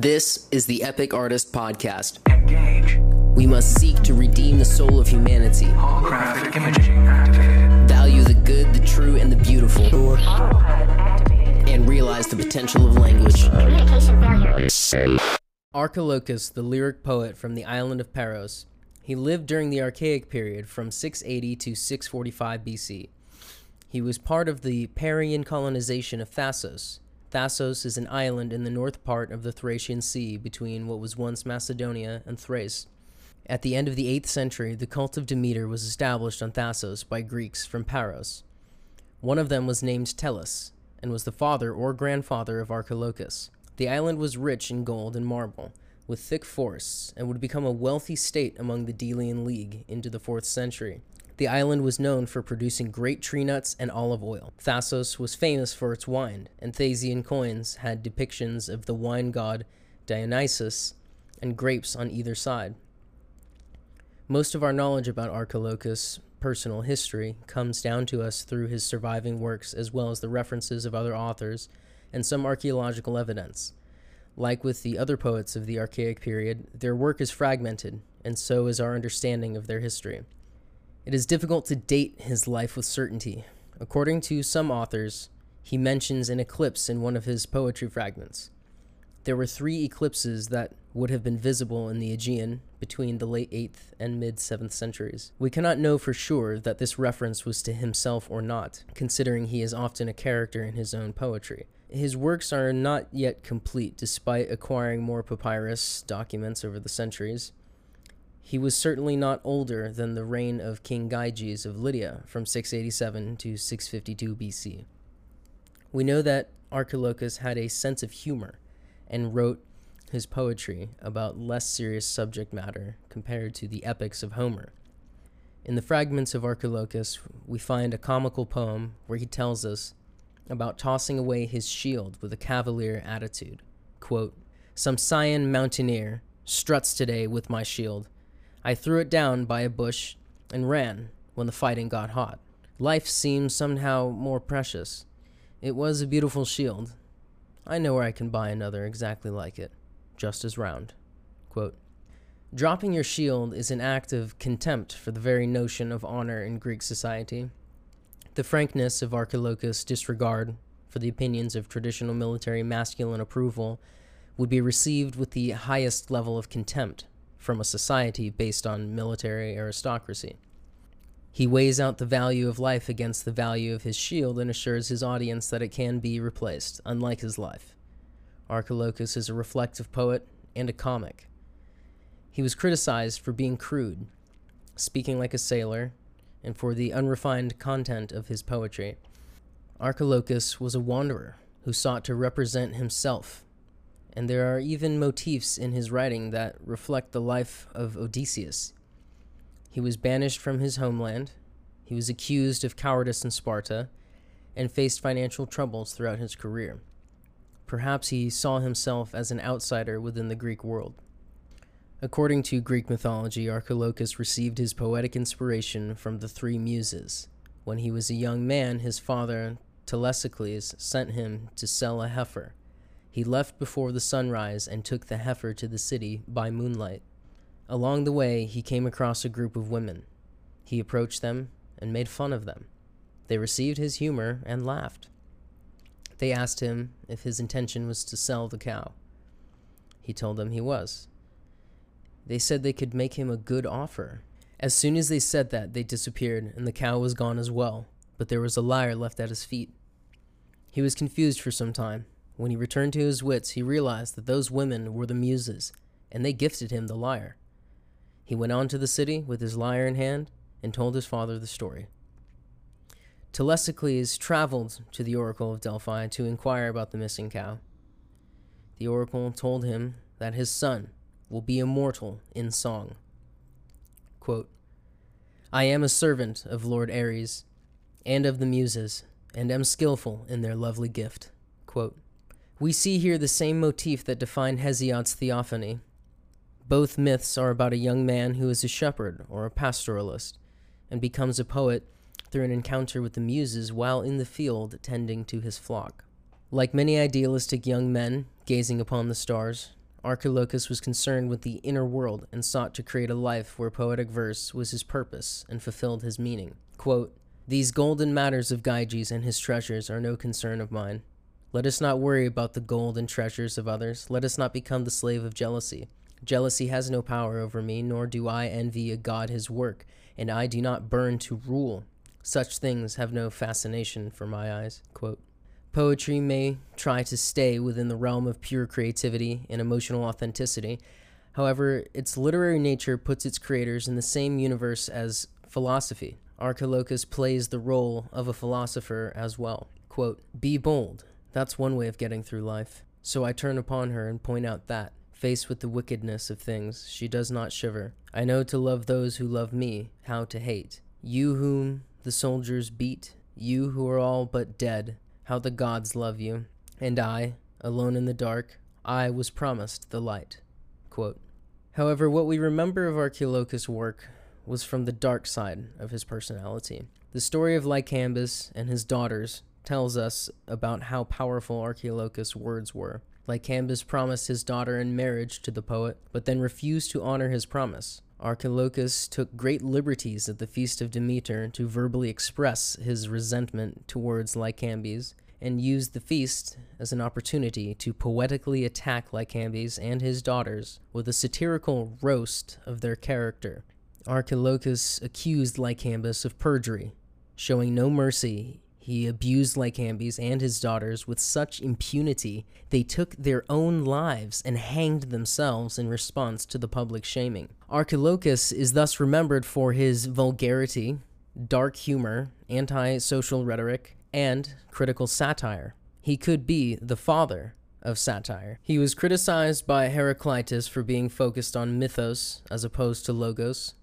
This is the Epic Artist Podcast. Engage. We must seek to redeem the soul of humanity, Holographic imaging activated. value the good, the true, and the beautiful, Sure. and realize the potential of language. Archilochus, the lyric poet from the island of Paros, he lived during the Archaic period from 680 to 645 BC. He was part of the Parian colonization of Thasos. Thasos is an island in the north part of the Thracian Sea between what was once Macedonia and Thrace. At the end of the 8th century, the cult of Demeter was established on Thasos by Greeks from Paros. One of them was named Tellus, and was the father or grandfather of Archilochus. The island was rich in gold and marble, with thick forests, and would become a wealthy state among the Delian League into the 4th century. The island was known for producing great tree nuts and olive oil. Thasos was famous for its wine, and Thasian coins had depictions of the wine god Dionysus and grapes on either side. Most of our knowledge about Archilochus' personal history comes down to us through his surviving works as well as the references of other authors and some archaeological evidence. Like with the other poets of the Archaic period, their work is fragmented, and so is our understanding of their history. It is difficult to date his life with certainty. According to some authors, he mentions an eclipse in one of his poetry fragments. There were three eclipses that would have been visible in the Aegean between the late 8th and mid 7th centuries. We cannot know for sure that this reference was to himself or not, considering he is often a character in his own poetry. His works are not yet complete despite acquiring more papyrus documents over the centuries. He was certainly not older than the reign of King Gyges of Lydia from 687 to 652 BC. We know that Archilochus had a sense of humor and wrote his poetry about less serious subject matter compared to the epics of Homer. In the fragments of Archilochus, we find a comical poem where he tells us about tossing away his shield with a cavalier attitude. Quote, Some Saian mountaineer struts today with my shield. I threw it down by a bush and ran when the fighting got hot. Life seemed somehow more precious. It was a beautiful shield. I know where I can buy another exactly like it, just as round. Quote, Dropping your shield is an act of contempt for the very notion of honor in Greek society. The frankness of Archilochus' disregard for the opinions of traditional military masculine approval would be received with the highest level of contempt from a society based on military aristocracy. He weighs out the value of life against the value of his shield and assures his audience that it can be replaced, unlike his life. Archilochus is a reflective poet and a comic. He was criticized for being crude, speaking like a sailor, and for the unrefined content of his poetry. Archilochus was a wanderer who sought to represent himself, and there are even motifs in his writing that reflect the life of Odysseus. He was banished from his homeland, he was accused of cowardice in Sparta, and faced financial troubles throughout his career. Perhaps he saw himself as an outsider within the Greek world. According to Greek mythology, Archilochus received his poetic inspiration from the three muses. When he was a young man, his father, Telesicles, sent him to sell a heifer. He left before the sunrise and took the heifer to the city by moonlight. Along the way, he came across a group of women. He approached them and made fun of them. They received his humor and laughed. They asked him if his intention was to sell the cow. He told them he was. They said they could make him a good offer. As soon as they said that, they disappeared, and the cow was gone as well, but there was a lyre left at his feet. He was confused for some time. When he returned to his wits, he realized that those women were the muses, and they gifted him the lyre. He went on to the city with his lyre in hand and told his father the story. Telesicles traveled to the oracle of Delphi to inquire about the missing cow. The oracle told him that his son will be immortal in song. Quote, I am a servant of Lord Ares and of the Muses, and am skillful in their lovely gift. Quote, we see here the same motif that defined Hesiod's theophany. Both myths are about a young man who is a shepherd or a pastoralist and becomes a poet through an encounter with the Muses while in the field tending to his flock. Like many idealistic young men gazing upon the stars, Archilochus was concerned with the inner world and sought to create a life where poetic verse was his purpose and fulfilled his meaning. Quote, These golden matters of Gyges and his treasures are no concern of mine. Let us not worry about the gold and treasures of others. Let us not become the slave of jealousy. Jealousy has no power over me, nor do I envy a god his work, and I do not burn to rule. Such things have no fascination for my eyes. Quote, Poetry may try to stay within the realm of pure creativity and emotional authenticity. However, its literary nature puts its creators in the same universe as philosophy. Archilochus plays the role of a philosopher as well. Quote, Be bold. That's one way of getting through life. So I turn upon her and point out that, faced with the wickedness of things, she does not shiver. I know to love those who love me, how to hate. You whom the soldiers beat, you who are all but dead, how the gods love you. And I, alone in the dark, I was promised the light. Quote. However, what we remember of Archilochus' work was from the dark side of his personality. The story of Lycambus and his daughters tells us about how powerful Archilochus' words were. Lycambus promised his daughter in marriage to the poet, but then refused to honor his promise. Archilochus took great liberties at the feast of Demeter to verbally express his resentment towards Lycambes, and used the feast as an opportunity to poetically attack Lycambes and his daughters with a satirical roast of their character. Archilochus accused Lycambus of perjury. Showing no mercy, he abused Lycambes and his daughters with such impunity they took their own lives and hanged themselves in response to the public shaming. Archilochus is thus remembered for his vulgarity, dark humor, anti social rhetoric, and critical satire. He could be the father of satire. He was criticized by Heraclitus for being focused on mythos as opposed to logos.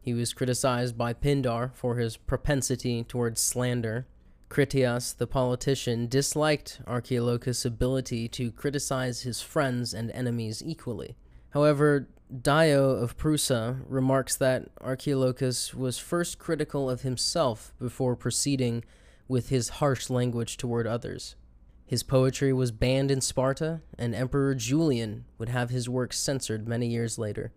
He was criticized by Pindar for his propensity towards slander. Critias, the politician, disliked Archilochus' ability to criticize his friends and enemies equally. However, Dio of Prusa remarks that Archilochus was first critical of himself before proceeding with his harsh language toward others. His poetry was banned in Sparta, and Emperor Julian would have his work censored many years later.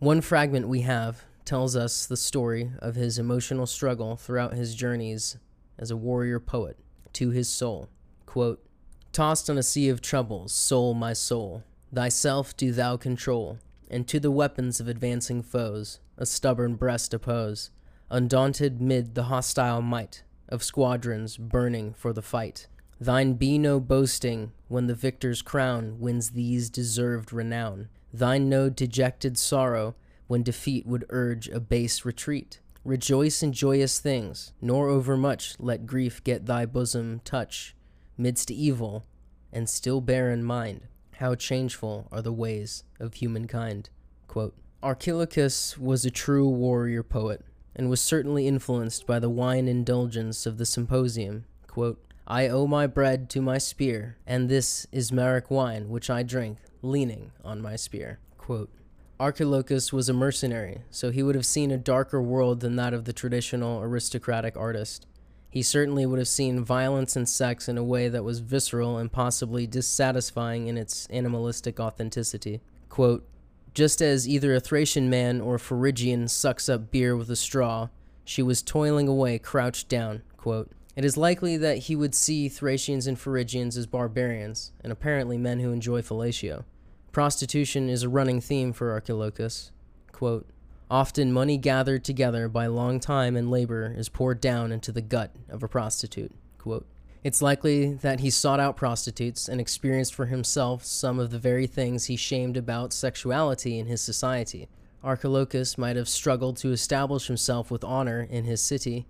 One fragment we have tells us the story of his emotional struggle throughout his journeys as a warrior poet to his soul. Quote, Tossed on a sea of troubles, soul, my soul, thyself do thou control, and to the weapons of advancing foes a stubborn breast oppose, undaunted mid the hostile might of squadrons burning for the fight. Thine be no boasting when the victor's crown wins these deserved renown. Thine no dejected sorrow when defeat would urge a base retreat. Rejoice in joyous things, nor overmuch let grief get thy bosom touch midst evil, and still bear in mind how changeful are the ways of humankind. Quote, Archilochus was a true warrior poet, and was certainly influenced by the wine indulgence of the symposium. Quote, I owe my bread to my spear, and this is Maric wine which I drink, leaning on my spear. Quote, Archilochus was a mercenary, so he would have seen a darker world than that of the traditional aristocratic artist. He certainly would have seen violence and sex in a way that was visceral and possibly dissatisfying in its animalistic authenticity. Quote, Just as either a Thracian man or a Phrygian sucks up beer with a straw, she was toiling away, crouched down. Quote, it is likely that he would see Thracians and Phrygians as barbarians, and apparently men who enjoy fellatio. Prostitution is a running theme for Archilochus. Quote, Often money gathered together by long time and labor is poured down into the gut of a prostitute. Quote, it's likely that he sought out prostitutes and experienced for himself some of the very things he shamed about sexuality in his society. Archilochus might have struggled to establish himself with honor in his city,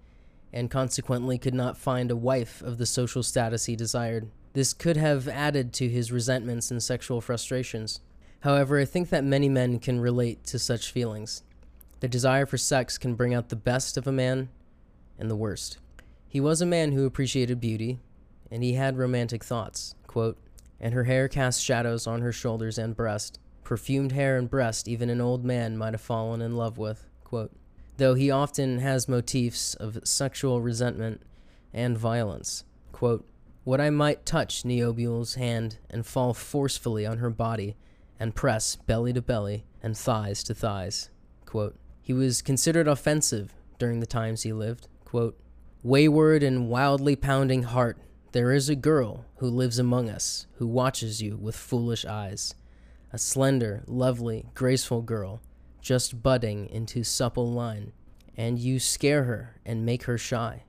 and consequently could not find a wife of the social status he desired. This could have added to his resentments and sexual frustrations. However, I think that many men can relate to such feelings. The desire for sex can bring out the best of a man and the worst. He was a man who appreciated beauty, and he had romantic thoughts. Quote, and her hair cast shadows on her shoulders and breast. Perfumed hair and breast even an old man might have fallen in love with. Quote, though he often has motifs of sexual resentment and violence. Quote, What I might touch Neobule's hand and fall forcefully on her body, and press belly to belly and thighs to thighs. Quote, he was considered offensive during the times he lived. Quote, Wayward and wildly pounding heart, there is a girl who lives among us, who watches you with foolish eyes. A slender, lovely, graceful girl, just budding into supple line, and you scare her and make her shy.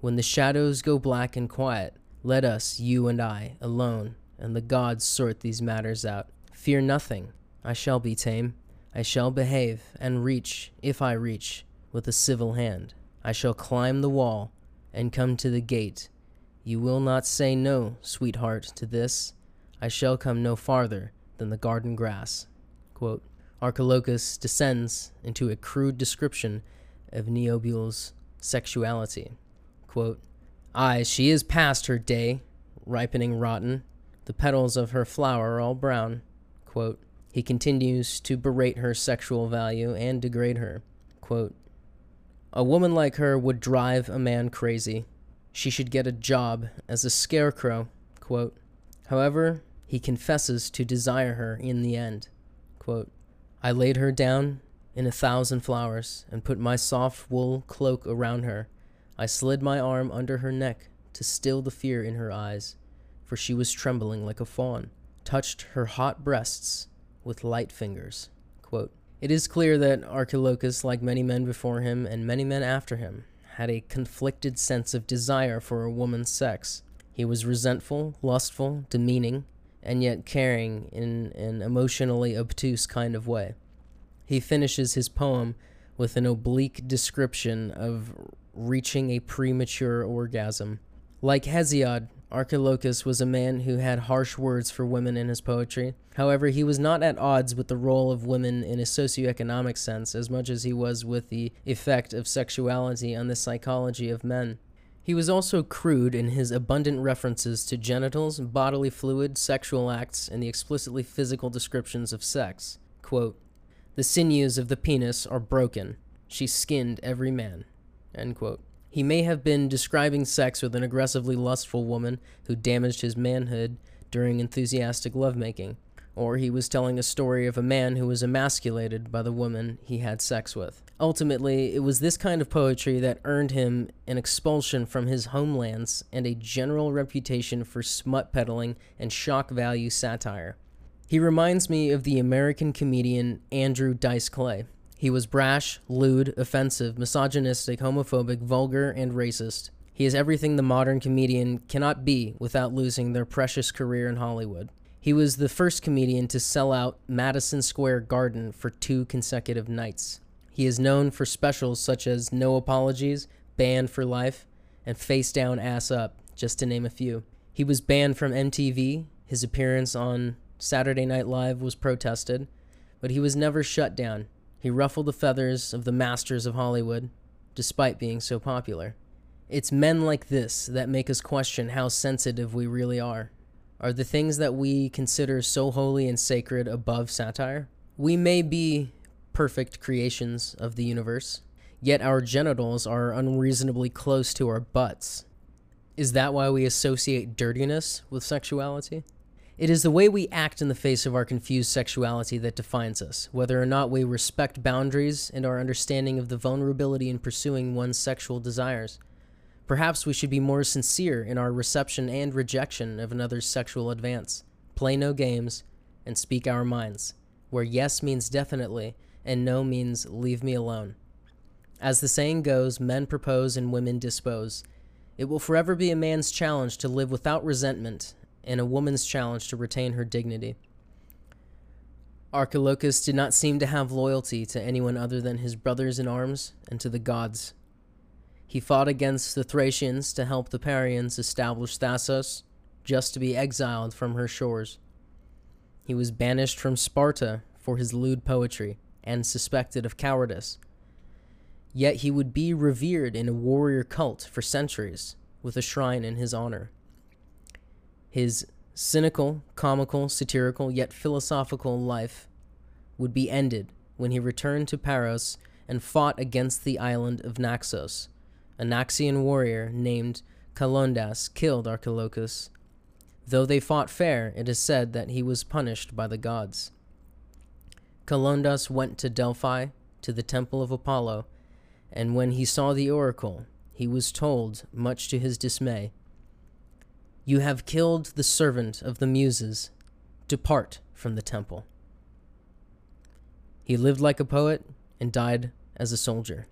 When the shadows go black and quiet, let us, you and I, alone, and the gods sort these matters out. Fear nothing, I shall be tame. I shall behave and reach, if I reach, with a civil hand. I shall climb the wall and come to the gate. You will not say no, sweetheart, to this. I shall come no farther than the garden grass. Quote, Archilochus descends into a crude description of Neobule's sexuality. Quote, Ay, she is past her day, ripening rotten. The petals of her flower are all brown. Quote, he continues to berate her sexual value and degrade her. Quote, a woman like her would drive a man crazy. She should get a job as a scarecrow. Quote, However, he confesses to desire her in the end. Quote, I laid her down in a thousand flowers and put my soft wool cloak around her. I slid my arm under her neck to still the fear in her eyes, for she was trembling like a fawn, touched her hot breasts with light fingers. Quote, it is clear that Archilochus, like many men before him and many men after him, had a conflicted sense of desire for a woman's sex. He was resentful, lustful, demeaning, and yet caring in an emotionally obtuse kind of way. He finishes his poem with an oblique description of reaching a premature orgasm. Like Hesiod, Archilochus was a man who had harsh words for women in his poetry. However, he was not at odds with the role of women in a socioeconomic sense as much as he was with the effect of sexuality on the psychology of men. He was also crude in his abundant references to genitals, bodily fluid, sexual acts, and the explicitly physical descriptions of sex. Quote, the sinews of the penis are broken. She skinned every man. End quote. He may have been describing sex with an aggressively lustful woman who damaged his manhood during enthusiastic lovemaking, or he was telling a story of a man who was emasculated by the woman he had sex with. Ultimately, it was this kind of poetry that earned him an expulsion from his homelands and a general reputation for smut peddling and shock value satire. He reminds me of the American comedian Andrew Dice Clay. He was brash, lewd, offensive, misogynistic, homophobic, vulgar, and racist. He is everything the modern comedian cannot be without losing their precious career in Hollywood. He was the first comedian to sell out Madison Square Garden for two consecutive nights. He is known for specials such as No Apologies, Banned for Life, and Face Down Ass Up, just to name a few. He was banned from MTV. His appearance on Saturday Night Live was protested, but he was never shut down. He ruffled the feathers of the masters of Hollywood, despite being so popular. It's men like this that make us question how sensitive we really are. Are the things that we consider so holy and sacred above satire? We may be perfect creations of the universe, yet our genitals are unreasonably close to our butts. Is that why we associate dirtiness with sexuality? It is the way we act in the face of our confused sexuality that defines us, whether or not we respect boundaries and our understanding of the vulnerability in pursuing one's sexual desires. Perhaps we should be more sincere in our reception and rejection of another's sexual advance, play no games, and speak our minds, where yes means definitely and no means leave me alone. As the saying goes, men propose and women dispose. It will forever be a man's challenge to live without resentment and a woman's challenge to retain her dignity. Archilochus did not seem to have loyalty to anyone other than his brothers in arms and to the gods. He fought against the Thracians to help the Parians establish Thasos, just to be exiled from her shores. He was banished from Sparta for his lewd poetry and suspected of cowardice. Yet he would be revered in a warrior cult for centuries, with a shrine in his honor. His cynical, comical, satirical, yet philosophical life would be ended when he returned to Paros and fought against the island of Naxos. A Naxian warrior named Kalondas killed Archilochus. Though they fought fair, it is said that he was punished by the gods. Kalondas went to Delphi, to the temple of Apollo, and when he saw the oracle, he was told, much to his dismay, You have killed the servant of the Muses. Depart from the temple. He lived like a poet and died as a soldier.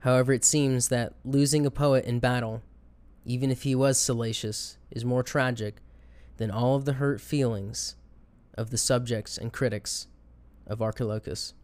However, it seems that losing a poet in battle, even if he was salacious, is more tragic than all of the hurt feelings of the subjects and critics of Archilochus.